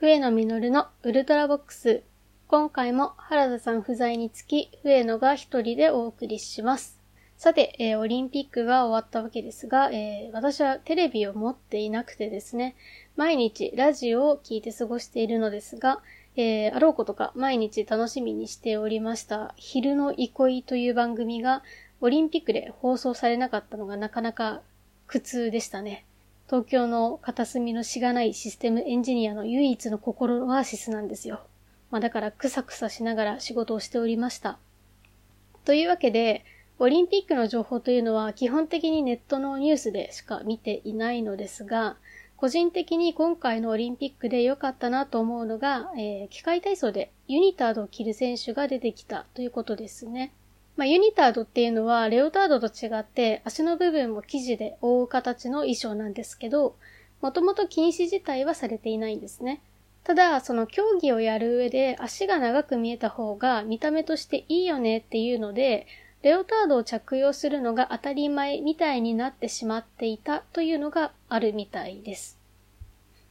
笛野実のウルトラボックス。今回も原田さん不在につき、笛野が一人でお送りします。さて、えー、オリンピックが終わったわけですが、えー、私はテレビを持っていなくてですね、毎日ラジオを聞いて過ごしているのですが、えー、あろうことか毎日楽しみにしておりました昼の憩いという番組がオリンピックで放送されなかったのがなかなか苦痛でしたね。東京の片隅のしがないシステムエンジニアの唯一の心オアシスなんですよ。まあだからクサクサしながら仕事をしておりました。というわけで、オリンピックの情報というのは基本的にネットのニュースでしか見ていないのですが、個人的に今回のオリンピックで良かったなと思うのが、えー、機械体操でユニタードを着る選手が出てきたということですね。まあ、ユニタードっていうのは、レオタードと違って、足の部分も生地で覆う形の衣装なんですけど、もともと禁止自体はされていないんですね。ただ、その競技をやる上で足が長く見えた方が見た目としていいよねっていうので、レオタードを着用するのが当たり前みたいになってしまっていたというのがあるみたいです。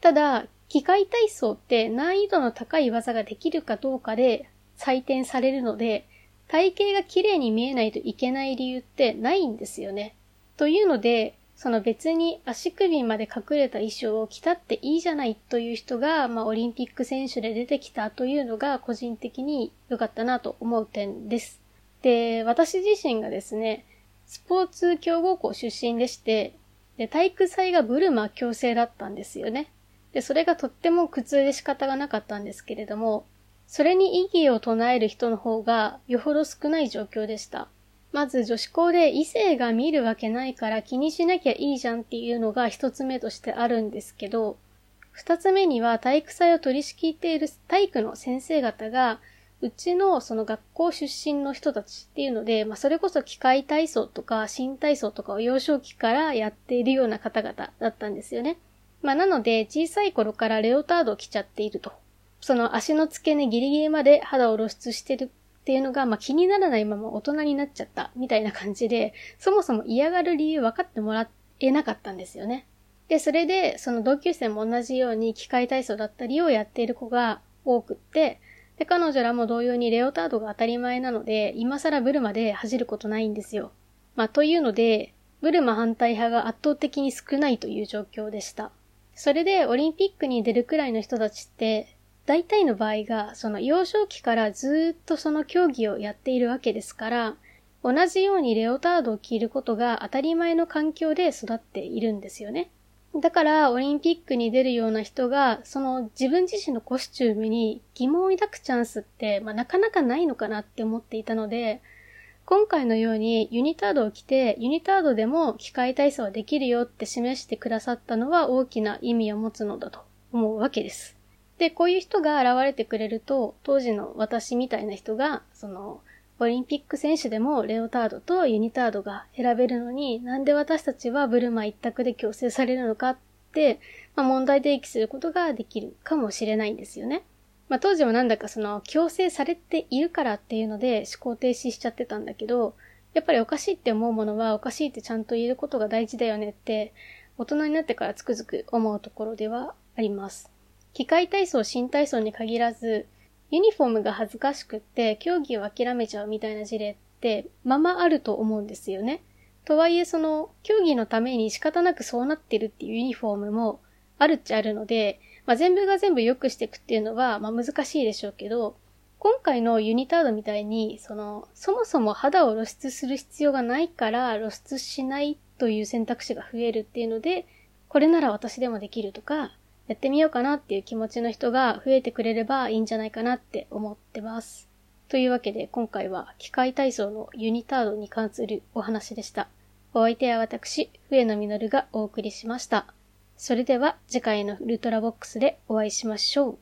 ただ、機械体操って難易度の高い技ができるかどうかで採点されるので、体型が綺麗に見えないといけない理由ってないんですよね。というので、その別に足首まで隠れた衣装を着たっていいじゃないという人が、まあ、オリンピック選手で出てきたというのが個人的に良かったなと思う点です。で、私自身がですね、スポーツ強豪校出身でして、で、体育祭がブルマ強制だったんですよね。で、それがとっても苦痛で仕方がなかったんですけれども、それに意義を唱える人の方がよほど少ない状況でした。まず女子校で異性が見るわけないから気にしなきゃいいじゃんっていうのが一つ目としてあるんですけど、二つ目には体育祭を取り仕切っている体育の先生方が、うちのその学校出身の人たちっていうので、まあそれこそ機械体操とか新体操とかを幼少期からやっているような方々だったんですよね。まあなので小さい頃からレオタードを着ちゃっていると。その足の付け根ギリギリまで肌を露出してるっていうのが、まあ、気にならないまま大人になっちゃったみたいな感じで、そもそも嫌がる理由分かってもらえなかったんですよね。で、それで、その同級生も同じように機械体操だったりをやっている子が多くって、で、彼女らも同様にレオタードが当たり前なので、今更ブルマで恥じることないんですよ。まあ、というので、ブルマ反対派が圧倒的に少ないという状況でした。それでオリンピックに出るくらいの人たちって、大体の場合が、その幼少期からずっとその競技をやっているわけですから、同じようにレオタードを着ることが当たり前の環境で育っているんですよね。だから、オリンピックに出るような人が、その自分自身のコスチュームに疑問を抱くチャンスって、まあ、なかなかないのかなって思っていたので、今回のようにユニタードを着て、ユニタードでも機械体操はできるよって示してくださったのは大きな意味を持つのだと思うわけです。で、こういう人が現れてくれると、当時の私みたいな人が、その、オリンピック選手でもレオタードとユニタードが選べるのに、なんで私たちはブルマ一択で強制されるのかって、まあ、問題提起することができるかもしれないんですよね。まあ、当時はなんだかその、強制されているからっていうので思考停止しちゃってたんだけど、やっぱりおかしいって思うものはおかしいってちゃんと言えることが大事だよねって、大人になってからつくづく思うところではあります。機械体操、新体操に限らず、ユニフォームが恥ずかしくって競技を諦めちゃうみたいな事例ってままあると思うんですよね。とはいえその競技のために仕方なくそうなってるっていうユニフォームもあるっちゃあるので、まあ、全部が全部良くしていくっていうのはまあ難しいでしょうけど、今回のユニタードみたいに、その、そもそも肌を露出する必要がないから露出しないという選択肢が増えるっていうので、これなら私でもできるとか、やってみようかなっていう気持ちの人が増えてくれればいいんじゃないかなって思ってます。というわけで今回は機械体操のユニタードに関するお話でした。お相手は私、笛野実がお送りしました。それでは次回のウルトラボックスでお会いしましょう。